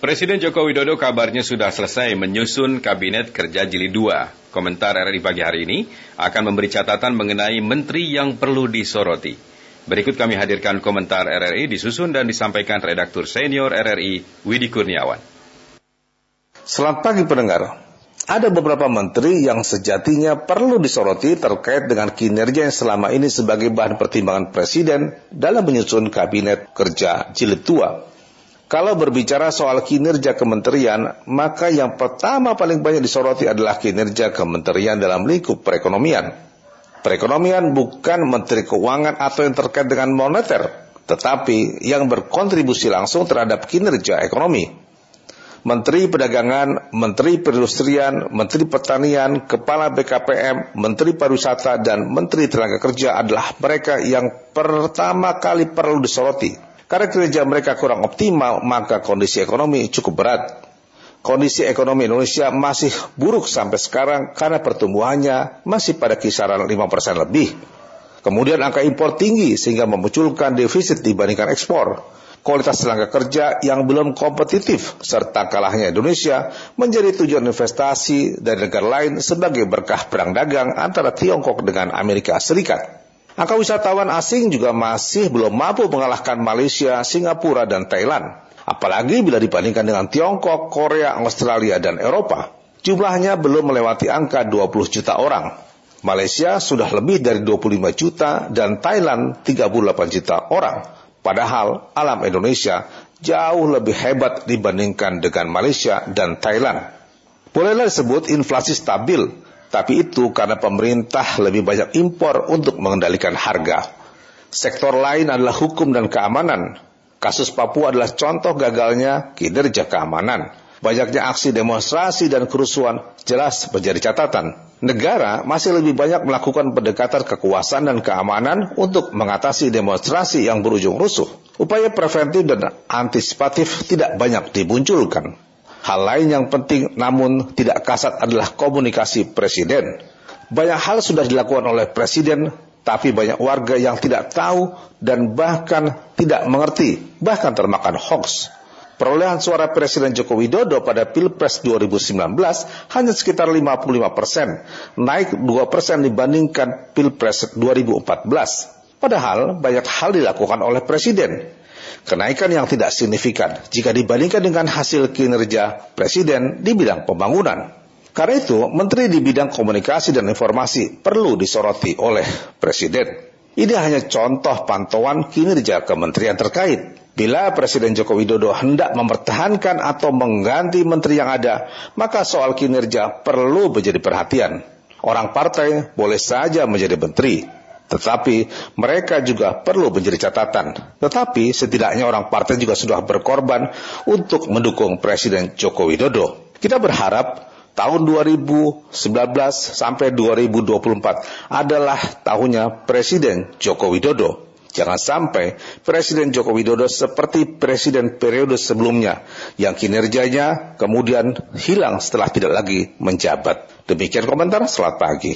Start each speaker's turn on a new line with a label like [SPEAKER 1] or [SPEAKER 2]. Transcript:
[SPEAKER 1] Presiden Joko Widodo kabarnya sudah selesai menyusun Kabinet Kerja Jilid 2. Komentar RRI pagi hari ini akan memberi catatan mengenai menteri yang perlu disoroti. Berikut kami hadirkan komentar RRI disusun dan disampaikan redaktur senior RRI Widi Kurniawan.
[SPEAKER 2] Selamat pagi pendengar. Ada beberapa menteri yang sejatinya perlu disoroti terkait dengan kinerja yang selama ini sebagai bahan pertimbangan Presiden dalam menyusun Kabinet Kerja Jilid 2. Kalau berbicara soal kinerja kementerian, maka yang pertama paling banyak disoroti adalah kinerja kementerian dalam lingkup perekonomian. Perekonomian bukan menteri keuangan atau yang terkait dengan moneter, tetapi yang berkontribusi langsung terhadap kinerja ekonomi. Menteri Perdagangan, Menteri Perindustrian, Menteri Pertanian, Kepala BKPM, Menteri Pariwisata, dan Menteri Tenaga Kerja adalah mereka yang pertama kali perlu disoroti karena kinerja mereka kurang optimal, maka kondisi ekonomi cukup berat. Kondisi ekonomi Indonesia masih buruk sampai sekarang karena pertumbuhannya masih pada kisaran 5% lebih. Kemudian angka impor tinggi sehingga memunculkan defisit dibandingkan ekspor. Kualitas tenaga kerja yang belum kompetitif serta kalahnya Indonesia menjadi tujuan investasi dari negara lain sebagai berkah perang dagang antara Tiongkok dengan Amerika Serikat. Angka wisatawan asing juga masih belum mampu mengalahkan Malaysia, Singapura, dan Thailand. Apalagi bila dibandingkan dengan Tiongkok, Korea, Australia, dan Eropa. Jumlahnya belum melewati angka 20 juta orang. Malaysia sudah lebih dari 25 juta dan Thailand 38 juta orang. Padahal alam Indonesia jauh lebih hebat dibandingkan dengan Malaysia dan Thailand. Bolehlah disebut inflasi stabil tapi itu karena pemerintah lebih banyak impor untuk mengendalikan harga. Sektor lain adalah hukum dan keamanan. Kasus Papua adalah contoh gagalnya kinerja keamanan. Banyaknya aksi demonstrasi dan kerusuhan jelas menjadi catatan. Negara masih lebih banyak melakukan pendekatan kekuasaan dan keamanan untuk mengatasi demonstrasi yang berujung rusuh. Upaya preventif dan antisipatif tidak banyak dimunculkan. Hal lain yang penting namun tidak kasat adalah komunikasi presiden. Banyak hal sudah dilakukan oleh presiden, tapi banyak warga yang tidak tahu dan bahkan tidak mengerti, bahkan termakan hoax. Perolehan suara Presiden Joko Widodo pada Pilpres 2019 hanya sekitar 55 persen, naik 2 persen dibandingkan Pilpres 2014. Padahal banyak hal dilakukan oleh Presiden, Kenaikan yang tidak signifikan jika dibandingkan dengan hasil kinerja Presiden di bidang pembangunan. Karena itu, Menteri di bidang komunikasi dan informasi perlu disoroti oleh Presiden. Ini hanya contoh pantauan kinerja kementerian terkait. Bila Presiden Joko Widodo hendak mempertahankan atau mengganti menteri yang ada, maka soal kinerja perlu menjadi perhatian. Orang partai boleh saja menjadi menteri, tetapi mereka juga perlu menjadi catatan. Tetapi setidaknya orang partai juga sudah berkorban untuk mendukung Presiden Joko Widodo. Kita berharap tahun 2019 sampai 2024 adalah tahunnya Presiden Joko Widodo. Jangan sampai Presiden Joko Widodo seperti presiden periode sebelumnya yang kinerjanya kemudian hilang setelah tidak lagi menjabat. Demikian komentar, selamat pagi.